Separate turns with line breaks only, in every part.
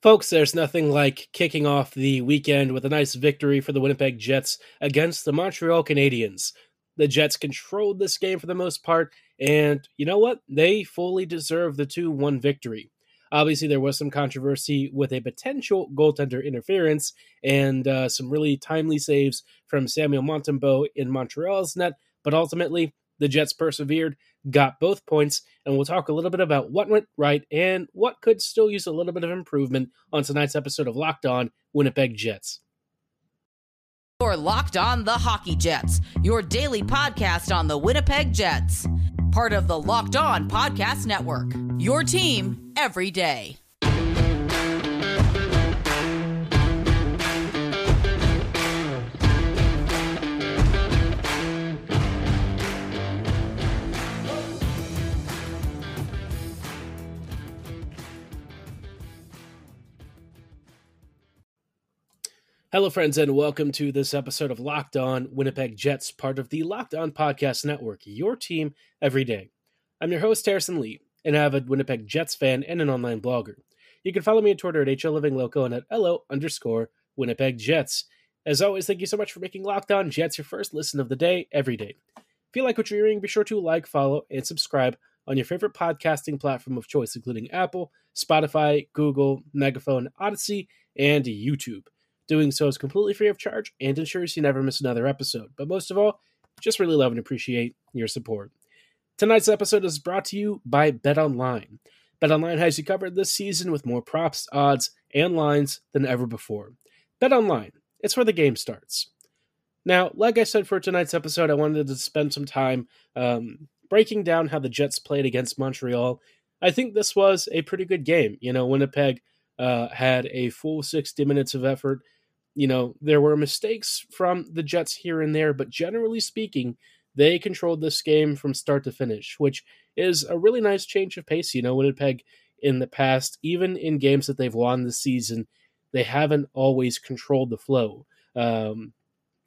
Folks, there's nothing like kicking off the weekend with a nice victory for the Winnipeg Jets against the Montreal Canadiens. The Jets controlled this game for the most part, and you know what? They fully deserve the 2 1 victory. Obviously, there was some controversy with a potential goaltender interference and uh, some really timely saves from Samuel Montembeault in Montreal's net, but ultimately, the Jets persevered, got both points, and we'll talk a little bit about what went right and what could still use a little bit of improvement on tonight's episode of Locked On Winnipeg Jets.
You're Locked On the Hockey Jets, your daily podcast on the Winnipeg Jets. Part of the Locked On Podcast Network. Your team every day.
Hello, friends, and welcome to this episode of Locked On Winnipeg Jets, part of the Locked On Podcast Network, your team every day. I'm your host, Harrison Lee, an avid Winnipeg Jets fan and an online blogger. You can follow me on Twitter at HLLivingLoco and at LO underscore Winnipeg Jets. As always, thank you so much for making Locked On Jets your first listen of the day every day. If you like what you're hearing, be sure to like, follow, and subscribe on your favorite podcasting platform of choice, including Apple, Spotify, Google, Megaphone, Audacy, and YouTube. Doing so is completely free of charge and ensures you never miss another episode. But most of all, just really love and appreciate your support. Tonight's episode is brought to you by BetOnline. BetOnline has you covered this season with more props, odds, and lines than ever before. BetOnline, it's where the game starts. Now, like I said for tonight's episode, I wanted to spend some time um, breaking down how the Jets played against Montreal. I think this was a pretty good game. You know, Winnipeg uh, had a full 60 minutes of effort you know, there were mistakes from the Jets here and there, but generally speaking, they controlled this game from start to finish, which is a really nice change of pace. You know, Winnipeg in the past, even in games that they've won this season, they haven't always controlled the flow. Um,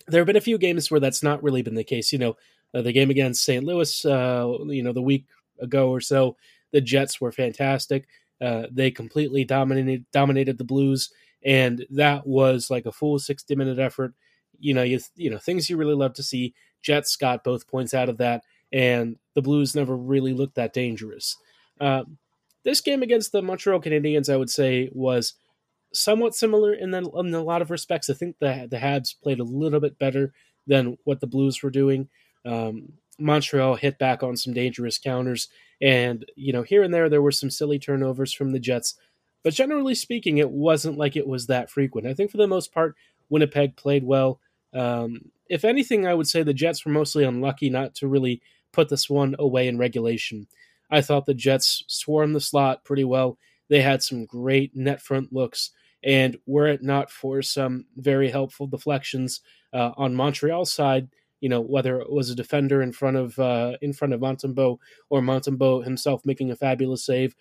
there have been a few games where that's not really been the case. You know, uh, the game against St. Louis, uh, you know, the week ago or so, the Jets were fantastic. Uh, they completely dominated dominated the Blues and that was like a full 60 minute effort. You know you you know things you really love to see. Jets got both points out of that and the blues never really looked that dangerous. Um, this game against the montreal canadiens i would say was somewhat similar in, the, in a lot of respects. I think the, the habs played a little bit better than what the blues were doing. Um, montreal hit back on some dangerous counters and you know here and there there were some silly turnovers from the jets but generally speaking, it wasn't like it was that frequent. I think for the most part, Winnipeg played well. Um, if anything, I would say the Jets were mostly unlucky not to really put this one away in regulation. I thought the Jets swarmed the slot pretty well. They had some great net front looks, and were it not for some very helpful deflections uh, on Montreal's side, you know whether it was a defender in front of uh, in front of Montembeault or Montembeault himself making a fabulous save,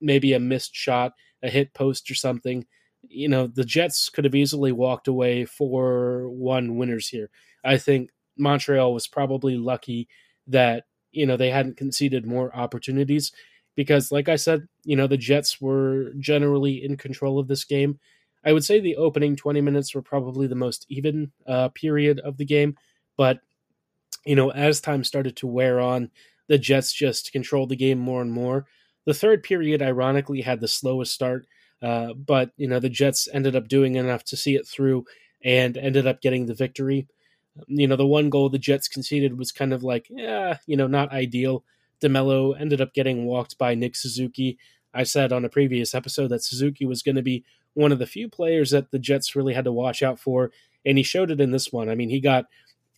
maybe a missed shot, a hit post or something. You know, the Jets could have easily walked away for one winners here. I think Montreal was probably lucky that, you know, they hadn't conceded more opportunities because, like I said, you know, the Jets were generally in control of this game. I would say the opening 20 minutes were probably the most even uh, period of the game. But, you know, as time started to wear on, the Jets just controlled the game more and more. The third period, ironically, had the slowest start, uh, but you know the Jets ended up doing enough to see it through and ended up getting the victory. You know, the one goal the Jets conceded was kind of like, yeah, you know, not ideal. DeMelo ended up getting walked by Nick Suzuki. I said on a previous episode that Suzuki was going to be one of the few players that the Jets really had to watch out for, and he showed it in this one. I mean, he got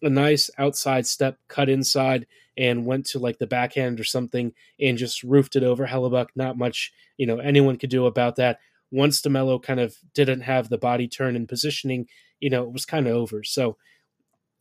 a nice outside step cut inside and went to like the backhand or something and just roofed it over Hellebuyck. Not much, you know, anyone could do about that. Once DeMelo kind of didn't have the body turn and positioning, you know, it was kind of over. So,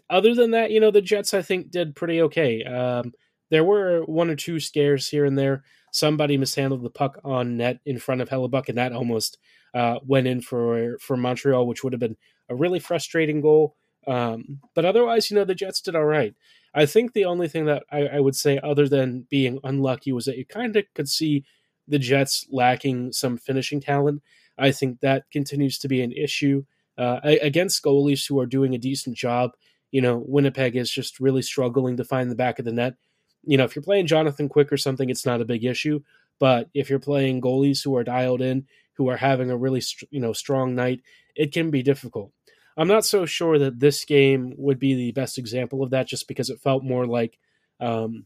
other than that, you know, the Jets I think did pretty okay. Um, there were one or two scares here and there. Somebody mishandled the puck on net in front of Hellebuyck, and that almost uh, went in for for Montreal, which would have been a really frustrating goal. Um, but otherwise, you know, the Jets did all right. I think the only thing that I, I would say, other than being unlucky, was that you kind of could see the Jets lacking some finishing talent. I think that continues to be an issue uh, against goalies who are doing a decent job. You know, Winnipeg is just really struggling to find the back of the net. You know, if you're playing Jonathan Quick or something, it's not a big issue. But if you're playing goalies who are dialed in, who are having a really you know strong night, it can be difficult. I'm not so sure that this game would be the best example of that, just because it felt more like, um,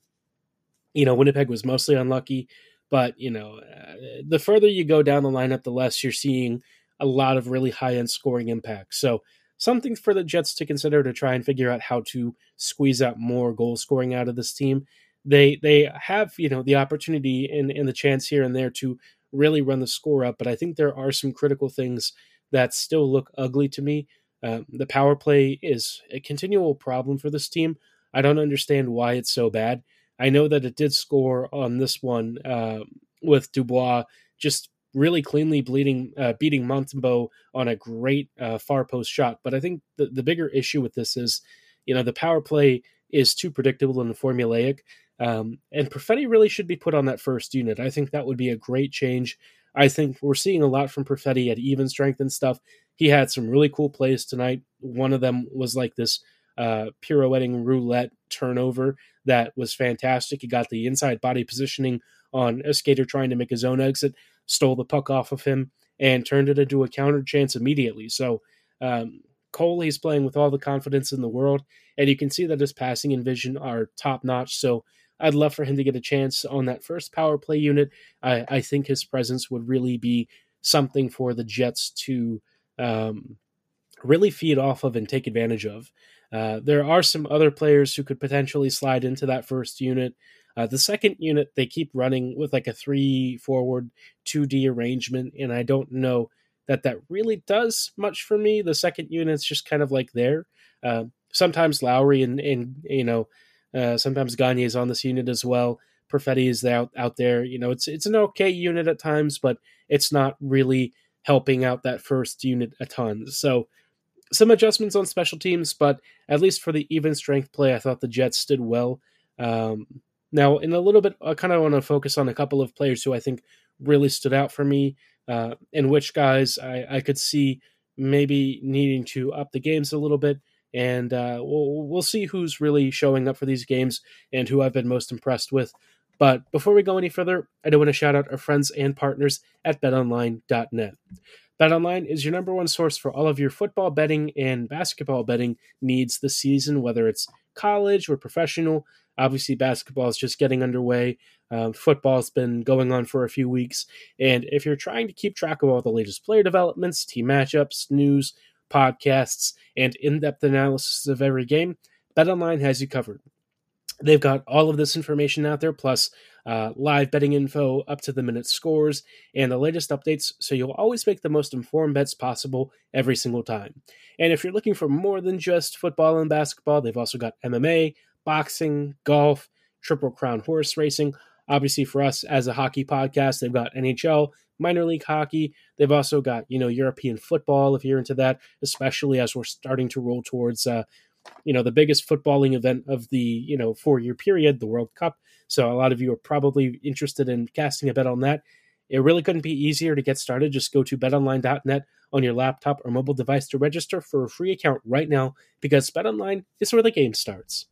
you know, Winnipeg was mostly unlucky. But you know, uh, the further you go down the lineup, the less you're seeing a lot of really high end scoring impact. So something for the Jets to consider to try and figure out how to squeeze out more goal scoring out of this team. They they have you know the opportunity and, and the chance here and there to really run the score up, but I think there are some critical things that still look ugly to me. Um, the power play is a continual problem for this team. I don't understand why it's so bad. I know that it did score on this one uh, with Dubois just really cleanly bleeding, uh, beating Montembeault on a great uh, far post shot. But I think the, the bigger issue with this is, you know, the power play is too predictable and formulaic. Um, and Perfetti really should be put on that first unit. I think that would be a great change. I think we're seeing a lot from Perfetti at even strength and stuff. He had some really cool plays tonight. One of them was like this uh, pirouetting roulette turnover that was fantastic. He got the inside body positioning on a skater trying to make his own exit, stole the puck off of him, and turned it into a counter chance immediately. So um, Cole, he's playing with all the confidence in the world, and you can see that his passing and vision are top notch. So I'd love for him to get a chance on that first power play unit. I, I think his presence would really be something for the Jets to um, really feed off of and take advantage of. Uh, there are some other players who could potentially slide into that first unit. Uh, the second unit, they keep running with like a three forward, 2D arrangement, and I don't know that that really does much for me. The second unit's just kind of like there. Uh, sometimes Lowry and, and you know, uh, sometimes Gagner is on this unit as well. Perfetti is out out there. You know, it's it's an okay unit at times, but it's not really helping out that first unit a ton. So some adjustments on special teams, but at least for the even strength play, I thought the Jets did well. Um, now, in a little bit, I kind of want to focus on a couple of players who I think really stood out for me, uh, and which guys I, I could see maybe needing to up the games a little bit and uh, we'll we'll see who's really showing up for these games and who I've been most impressed with. But before we go any further, I do want to shout out our friends and partners at BetOnline.net. BetOnline is your number one source for all of your football betting and basketball betting needs this season, whether it's college or professional. Obviously, basketball is just getting underway. Uh, football's been going on for a few weeks. And if you're trying to keep track of all the latest player developments, team matchups, news, podcasts, and in depth analysis of every game, BetOnline has you covered. They've got all of this information out there, plus uh, live betting info, up to the minute scores, and the latest updates, so you'll always make the most informed bets possible every single time. And if you're looking for more than just football and basketball, they've also got MMA, boxing, golf, Triple Crown horse racing. Obviously, for us as a hockey podcast, they've got NHL, minor league hockey. They've also got, you know, European football, if you're into that, especially as we're starting to roll towards, uh, you know, the biggest footballing event of the, you know, four year period, the World Cup. So a lot of you are probably interested in casting a bet on that. It really couldn't be easier to get started. Just go to betonline.net on your laptop or mobile device to register for a free account right now because BetOnline is where the game starts.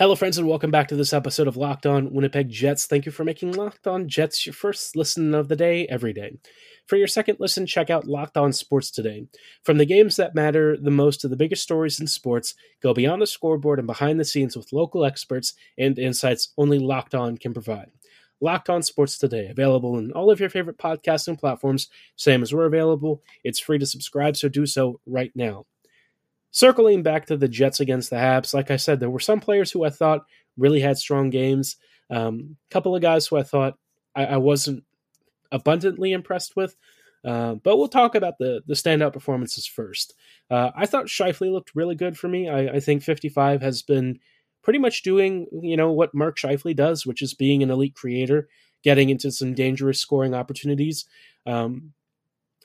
Hello, friends, and welcome back to this episode of Locked On Winnipeg Jets. Thank you for making Locked On Jets your first listen of the day every day. For your second listen, check out Locked On Sports today. From the games that matter the most to the biggest stories in sports, go beyond the scoreboard and behind the scenes with local experts and insights only Locked On can provide. Locked On Sports Today, available in all of your favorite podcasting platforms, same as we're available. It's free to subscribe, so do so right now. Circling back to the Jets against the Habs, like I said, there were some players who I thought really had strong games. A um, couple of guys who I thought I, I wasn't abundantly impressed with. Uh, but we'll talk about the the standout performances first. Uh, I thought Scheifele looked really good for me. I, I, think 55 has been pretty much doing you know what Mark Scheifele does, which is being an elite creator, getting into some dangerous scoring opportunities. Um,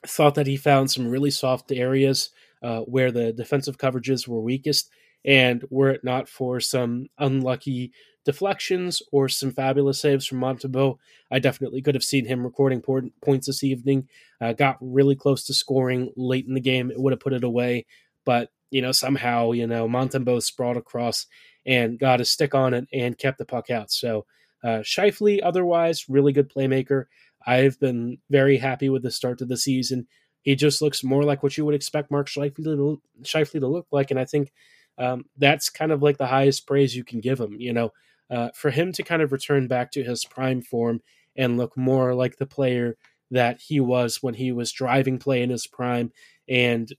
thought that he found some really soft areas uh, where the defensive coverages were weakest. And were it not for some unlucky deflections or some fabulous saves from Montembeault. I definitely could have seen him recording points this evening. Uh, got really close to scoring late in the game. It would have put it away, but you know somehow you know Montembeault sprawled across and got a stick on it and kept the puck out. So uh, Scheifele, otherwise really good playmaker. I've been very happy with the start to the season. He just looks more like what you would expect Mark Scheifele to, Scheifele to look like, and I think um, that's kind of like the highest praise you can give him. You know, uh, for him to kind of return back to his prime form and look more like the player that he was when he was driving play in his prime and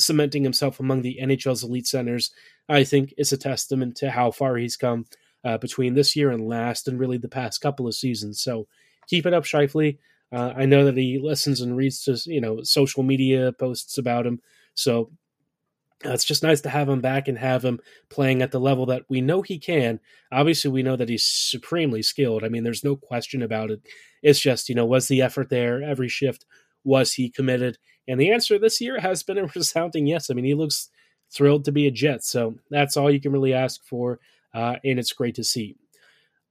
cementing himself among the NHL's elite centers, I think is a testament to how far he's come uh, between this year and last, and really the past couple of seasons. So keep it up, Scheifele. Uh, I know that he listens and reads to you know social media posts about him, so uh, it's just nice to have him back and have him playing at the level that we know he can. Obviously, we know that he's supremely skilled. I mean, there's no question about it. It's just, you know, was the effort there every shift? Was he committed? And the answer this year has been a resounding yes. I mean, he looks thrilled to be a Jet. So that's all you can really ask for. Uh, and it's great to see.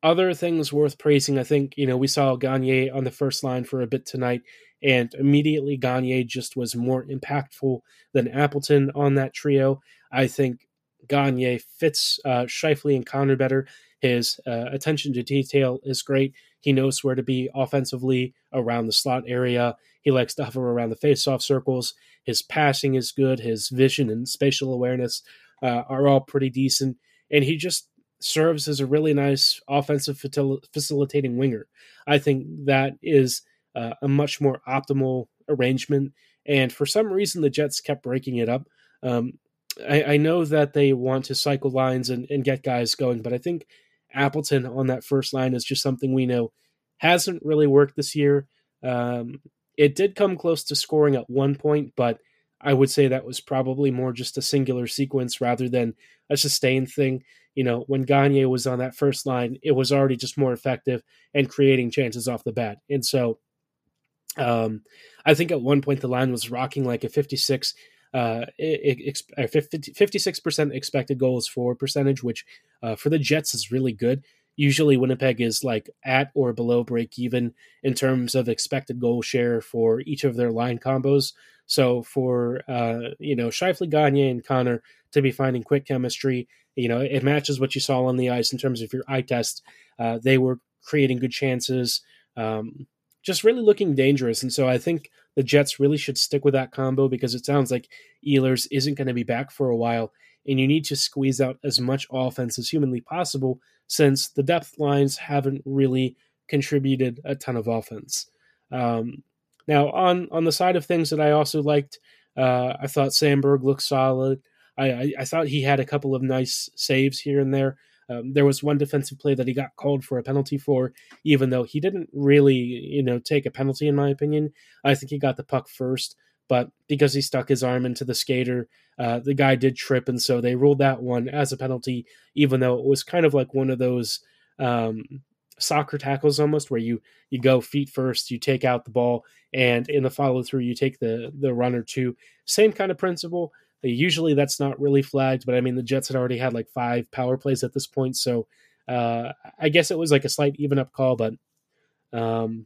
Other things worth praising, I think, you know, we saw Gagner on the first line for a bit tonight and immediately Gagner just was more impactful than Appleton on that trio. I think Gagner fits uh, Scheifele and Connor better. His uh, attention to detail is great. He knows where to be offensively around the slot area. He likes to hover around the faceoff circles. His passing is good. His vision and spatial awareness uh, are all pretty decent. And he just serves as a really nice offensive facilitating winger. I think that is uh, a much more optimal arrangement. And for some reason, the Jets kept breaking it up. Um, I, I, know that they want to cycle lines and, and get guys going, but I think Appleton on that first line is just something we know hasn't really worked this year. Um, it did come close to scoring at one point, but I would say that was probably more just a singular sequence rather than a sustained thing. You know, when Gagner was on that first line, it was already just more effective and creating chances off the bat. And so um, I think at one point the line was rocking like a 56 uh, 56% expected goals for percentage, which uh, for the Jets is really good. Usually Winnipeg is like at or below break even in terms of expected goal share for each of their line combos. So for uh, you know Scheifele, Gagner, and Connor to be finding quick chemistry, you know it matches what you saw on the ice in terms of your eye test. Uh, they were creating good chances. Um, just really looking dangerous. And so I think the Jets really should stick with that combo because it sounds like Ehlers isn't going to be back for a while. And you need to squeeze out as much offense as humanly possible since the depth lines haven't really contributed a ton of offense. Um, now, on, on the side of things that I also liked, uh, I thought Samberg looked solid. I, I, I thought he had a couple of nice saves here and there. Um, there was one defensive play that he got called for a penalty for, even though he didn't really, you know, take a penalty in my opinion. I think he got the puck first, but because he stuck his arm into the skater, uh, the guy did trip, and so they ruled that one as a penalty, even though it was kind of like one of those um, soccer tackles almost, where you you go feet first, you take out the ball, and in the follow through, you take the the runner too. Same kind of principle. Usually that's not really flagged, but I mean the Jets had already had like five power plays at this point, so uh, I guess it was like a slight even up call, but um,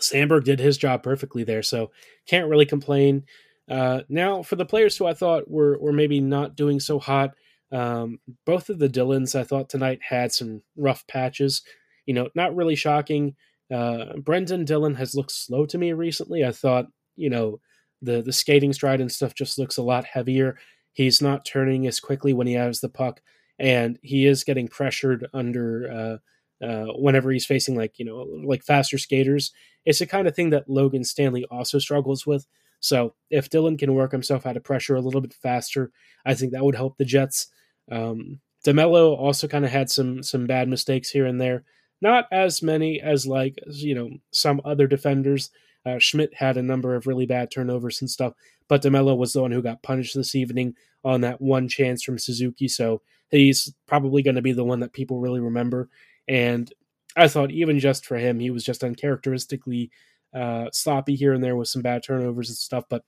Samberg did his job perfectly there, so can't really complain. Uh, now for the players who I thought were were maybe not doing so hot, um, both of the Dillons I thought tonight had some rough patches. You know, not really shocking. Uh, Brendan Dillon has looked slow to me recently. I thought, you know, the the skating stride and stuff just looks a lot heavier. He's not turning as quickly when he has the puck, and he is getting pressured under uh, uh, whenever he's facing like you know like faster skaters. It's the kind of thing that Logan Stanley also struggles with. So if Dillon can work himself out of pressure a little bit faster, I think that would help the Jets. Um, DeMelo also kind of had some some bad mistakes here and there. Not as many as like you know some other defenders uh, Schmidt had a number of really bad turnovers and stuff, but DeMelo was the one who got punished this evening on that one chance from Suzuki. So he's probably going to be the one that people really remember. And I thought even just for him, he was just uncharacteristically uh, sloppy here and there with some bad turnovers and stuff. But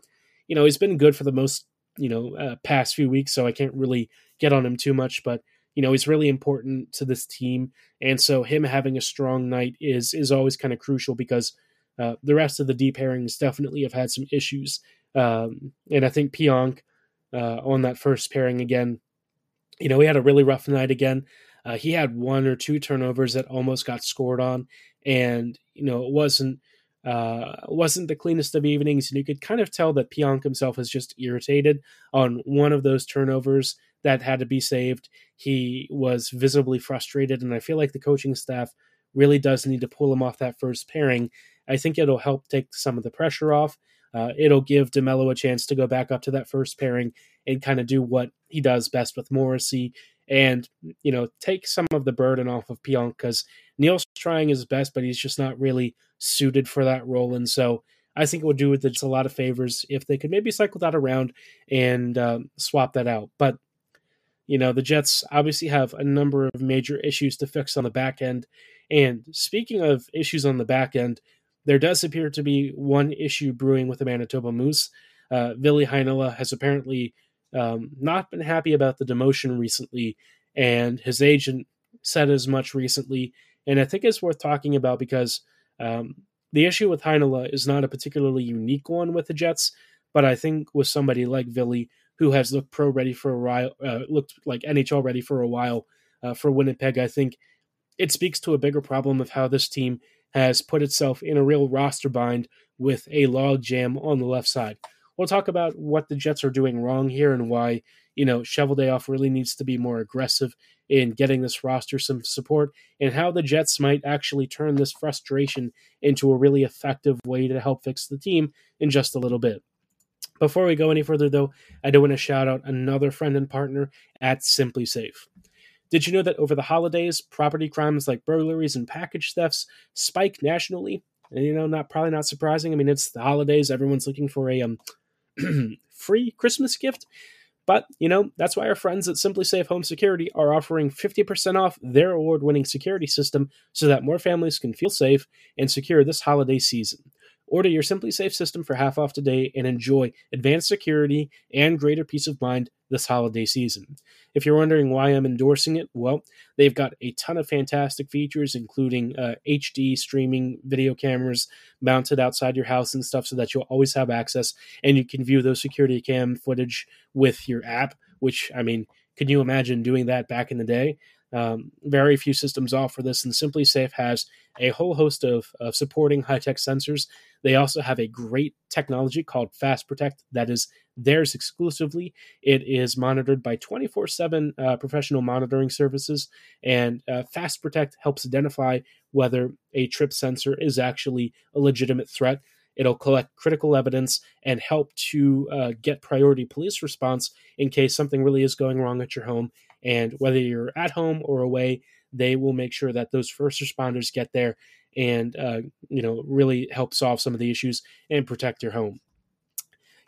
you know, he's been good for the most you know uh, past few weeks, so I can't really get on him too much. But you know, he's really important to this team. And so him having a strong night is is always kind of crucial because uh, the rest of the deep pairings definitely have had some issues. Um, and I think Pionk uh, on that first pairing again, you know, he had a really rough night again. Uh, he had one or two turnovers that almost got scored on, and you know it wasn't uh, wasn't the cleanest of evenings, and you could kind of tell that Pionk himself was just irritated on one of those turnovers that had to be saved. He was visibly frustrated, and I feel like the coaching staff really does need to pull him off that first pairing. I think it'll help take some of the pressure off. Uh, it'll give DeMelo a chance to go back up to that first pairing and kind of do what he does best with Morrissey and, you know, take some of the burden off of Pionk because Neal's trying his best, but he's just not really suited for that role. And so I think it would do with just a lot of favors if they could maybe cycle that around and um, swap that out. But you know, the Jets obviously have a number of major issues to fix on the back end. And speaking of issues on the back end, there does appear to be one issue brewing with the Manitoba Moose. Uh, Ville Heinola has apparently um, not been happy about the demotion recently, and his agent said as much recently. And I think it's worth talking about because um, the issue with Heinola is not a particularly unique one with the Jets, but I think with somebody like Ville, who has looked pro ready for a while, uh, looked like NHL ready for a while uh, for Winnipeg, I think it speaks to a bigger problem of how this team has put itself in a real roster bind with a log jam on the left side. We'll talk about what the Jets are doing wrong here and why, you know, Cheveldayoff really needs to be more aggressive in getting this roster some support and how the Jets might actually turn this frustration into a really effective way to help fix the team in just a little bit. Before we go any further, though, I do want to shout out another friend and partner at SimpliSafe. Did you know that over the holidays, property crimes like burglaries and package thefts spike nationally? And, you know, not probably not surprising. I mean, it's the holidays; everyone's looking for a um, free Christmas gift. But, you know, that's why our friends at SimpliSafe Home Security are offering 50% off their award winning security system so that more families can feel safe and secure this holiday season. Order your SimpliSafe system for half off today and enjoy advanced security and greater peace of mind this holiday season. If you're wondering why I'm endorsing it, well, they've got a ton of fantastic features, including uh, HD streaming video cameras mounted outside your house and stuff, so that you'll always have access and you can view those security cam footage with your app. Which, I mean, can you imagine doing that back in the day? Um, very few systems offer this, and SimpliSafe has a whole host of, of supporting high tech sensors. They also have a great technology called Fast Protect that is theirs exclusively. It is monitored by 24 uh, 7 professional monitoring services, and uh, Fast Protect helps identify whether a trip sensor is actually a legitimate threat. It'll collect critical evidence and help to uh, get priority police response in case something really is going wrong at your home and whether you're at home or away, they will make sure that those first responders get there and uh, you know really help solve some of the issues and protect your home.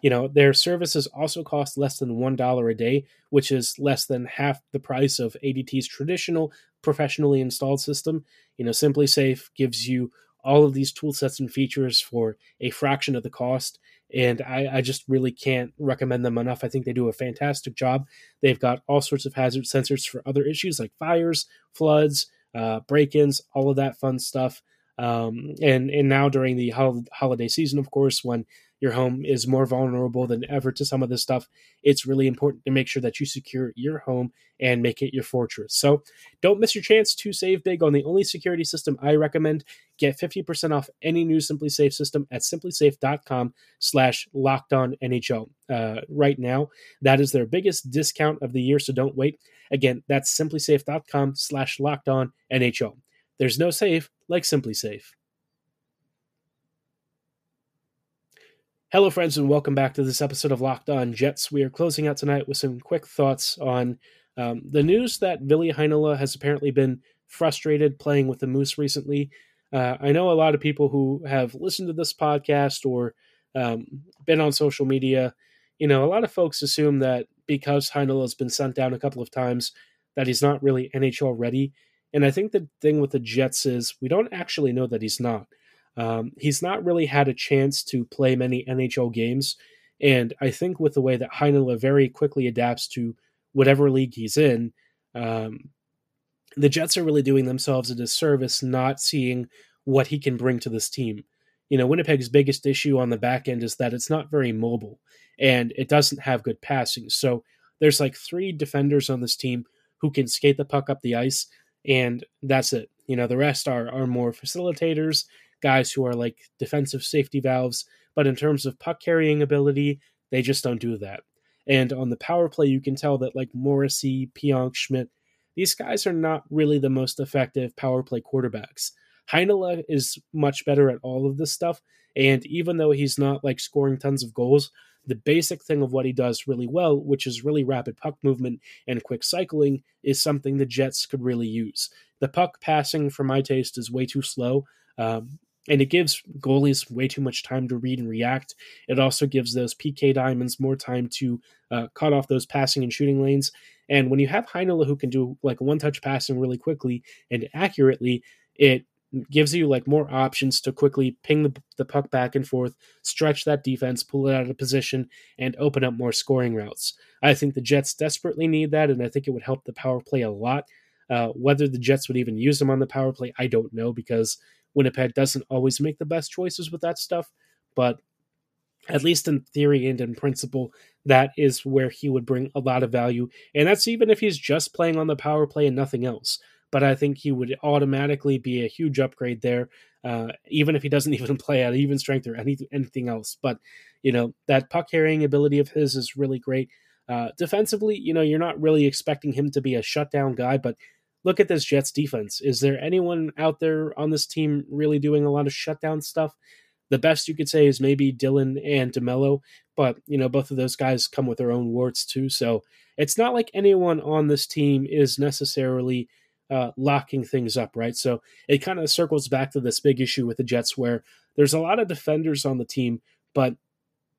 You know their services also cost less than one dollar a day, which is less than half the price of ADT's traditional professionally installed system. You know, SimpliSafe gives you all of these tool sets and features for a fraction of the cost and I, I, just really can't recommend them enough. I think they do a fantastic job. They've got all sorts of hazard sensors for other issues like fires, floods, uh, break-ins, all of that fun stuff. Um, and and now during the hol- holiday season, of course, when your home is more vulnerable than ever to some of this stuff, it's really important to make sure that you secure your home and make it your fortress. So don't miss your chance to save big on the only security system I recommend. Get 50% off any new SimpliSafe system at simplisafe.com slash locked on NHL. Uh, right now, that is their biggest discount of the year, so don't wait. Again, that's simplisafe.com slash locked on NHL. There's no safe like SimpliSafe. Hello, friends, and welcome back to this episode of Locked On Jets. We are closing out tonight with some quick thoughts on um, the news that Ville Heinola has apparently been frustrated playing with the Moose recently. Uh, I know a lot of people who have listened to this podcast or um, been on social media. You know, a lot of folks assume that because Heinola has been sent down a couple of times, that he's not really NHL ready. And I think the thing with the Jets is we don't actually know that he's not. Um, he's not really had a chance to play many NHL games. And I think with the way that Heinola very quickly adapts to whatever league he's in, um, the Jets are really doing themselves a disservice not seeing what he can bring to this team. You know, Winnipeg's biggest issue on the back end is that it's not very mobile and it doesn't have good passing. So there's like three defenders on this team who can skate the puck up the ice, and that's it. You know, the rest are are more facilitators, guys who are like defensive safety valves. But in terms of puck carrying ability, they just don't do that. And on the power play, you can tell that like Morrissey, Pionk, Schmidt, these guys are not really the most effective power play quarterbacks. Heinola is much better at all of this stuff. And even though he's not like scoring tons of goals, the basic thing of what he does really well, which is really rapid puck movement and quick cycling, is something the Jets could really use. The puck passing, for my taste, is way too slow. Um, and it gives goalies way too much time to read and react. It also gives those PK diamonds more time to uh, cut off those passing and shooting lanes. And when you have Heinola who can do like one touch passing really quickly and accurately, it gives you like more options to quickly ping the, the puck back and forth, stretch that defense, pull it out of position, and open up more scoring routes. I think the Jets desperately need that, and I think it would help the power play a lot. Uh, whether the Jets would even use them on the power play, I don't know because Winnipeg doesn't always make the best choices with that stuff. But at least in theory and in principle, that is where he would bring a lot of value. And that's even if he's just playing on the power play and nothing else but I think he would automatically be a huge upgrade there, uh, even if he doesn't even play at even strength or any, anything else. But, you know, that puck carrying ability of his is really great. Uh, defensively, you know, you're not really expecting him to be a shutdown guy, but look at this Jets defense. Is there anyone out there on this team really doing a lot of shutdown stuff? The best you could say is maybe Dillon and DeMelo, but you know both of those guys come with their own warts too. So it's not like anyone on this team is necessarily uh, locking things up, right? So it kind of circles back to this big issue with the Jets where there's a lot of defenders on the team, but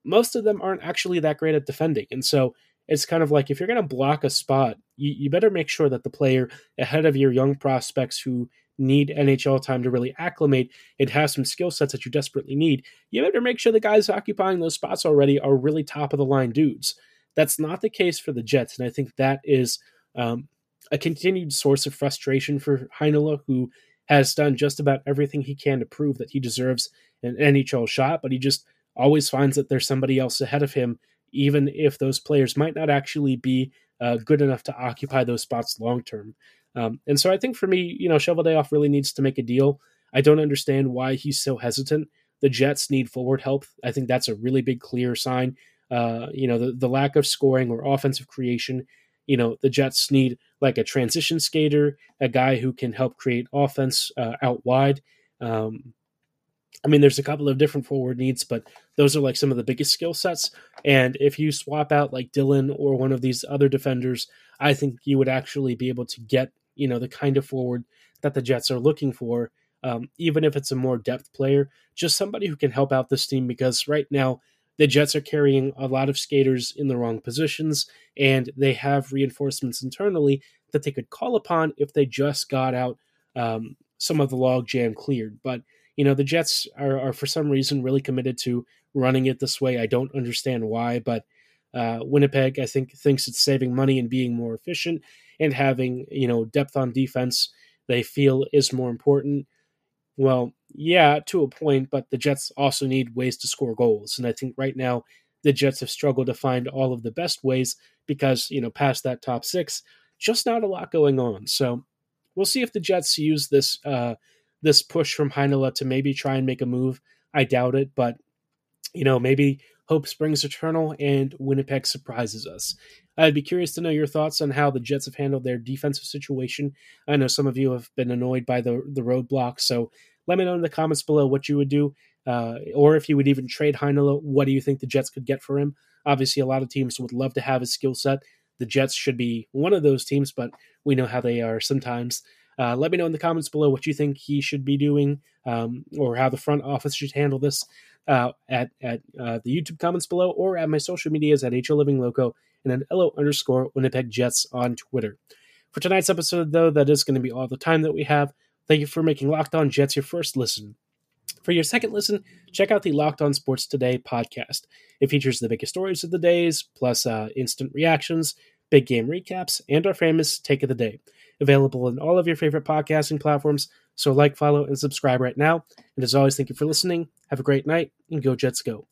most of them aren't actually that great at defending. And so it's kind of like if you're going to block a spot, you, you better make sure that the player ahead of your young prospects who need NHL time to really acclimate and have some skill sets that you desperately need, you better make sure the guys occupying those spots already are really top of the line dudes. That's not the case for the Jets, and I think that is um, a continued source of frustration for Heinola, who has done just about everything he can to prove that he deserves an NHL shot, but he just always finds that there's somebody else ahead of him, even if those players might not actually be uh, good enough to occupy those spots long term. Um, and so I think for me, you know, Cheveldayoff really needs to make a deal. I don't understand why he's so hesitant. The Jets need forward help. I think that's a really big, clear sign. Uh, you know, the, the lack of scoring or offensive creation you know the Jets need like a transition skater, a guy who can help create offense uh, out wide. Um, I mean, there's a couple of different forward needs, but those are like some of the biggest skill sets. And if you swap out like Dillon or one of these other defenders, I think you would actually be able to get you know the kind of forward that the Jets are looking for. Um, even if it's a more depth player, just somebody who can help out this team because right now the Jets are carrying a lot of skaters in the wrong positions, and they have reinforcements internally that they could call upon if they just got out um, some of the logjam cleared. But you know, the Jets are, are, for some reason really committed to running it this way. I don't understand why, but uh, Winnipeg, I think, thinks it's saving money and being more efficient and having you know depth on defense. They feel is more important. Well, yeah, to a point, but the Jets also need ways to score goals. And I think right now the Jets have struggled to find all of the best ways because, you know, past that top six, just not a lot going on. So we'll see if the Jets use this uh, this push from Heinola to maybe try and make a move. I doubt it, but you know, maybe hope springs eternal and Winnipeg surprises us. I'd be curious to know your thoughts on how the Jets have handled their defensive situation. I know some of you have been annoyed by the the roadblock, so let me know in the comments below what you would do, uh, or if you would even trade Heinola. What do you think the Jets could get for him? Obviously, a lot of teams would love to have his skill set. The Jets should be one of those teams, but we know how they are sometimes. Uh, let me know in the comments below what you think he should be doing, um, or how the front office should handle this uh, at at uh, the YouTube comments below, or at my social medias at HO Living Loco and at LO underscore Winnipeg Jets on Twitter. For tonight's episode, though, that is going to be all the time that we have. Thank you for making Locked On Jets your first listen. For your second listen, check out the Locked On Sports Today podcast. It features the biggest stories of the days, plus uh, instant reactions, big game recaps, and our famous Take of the Day. Available in all of your favorite podcasting platforms. So like, follow, and subscribe right now. And as always, thank you for listening. Have a great night, and go Jets go.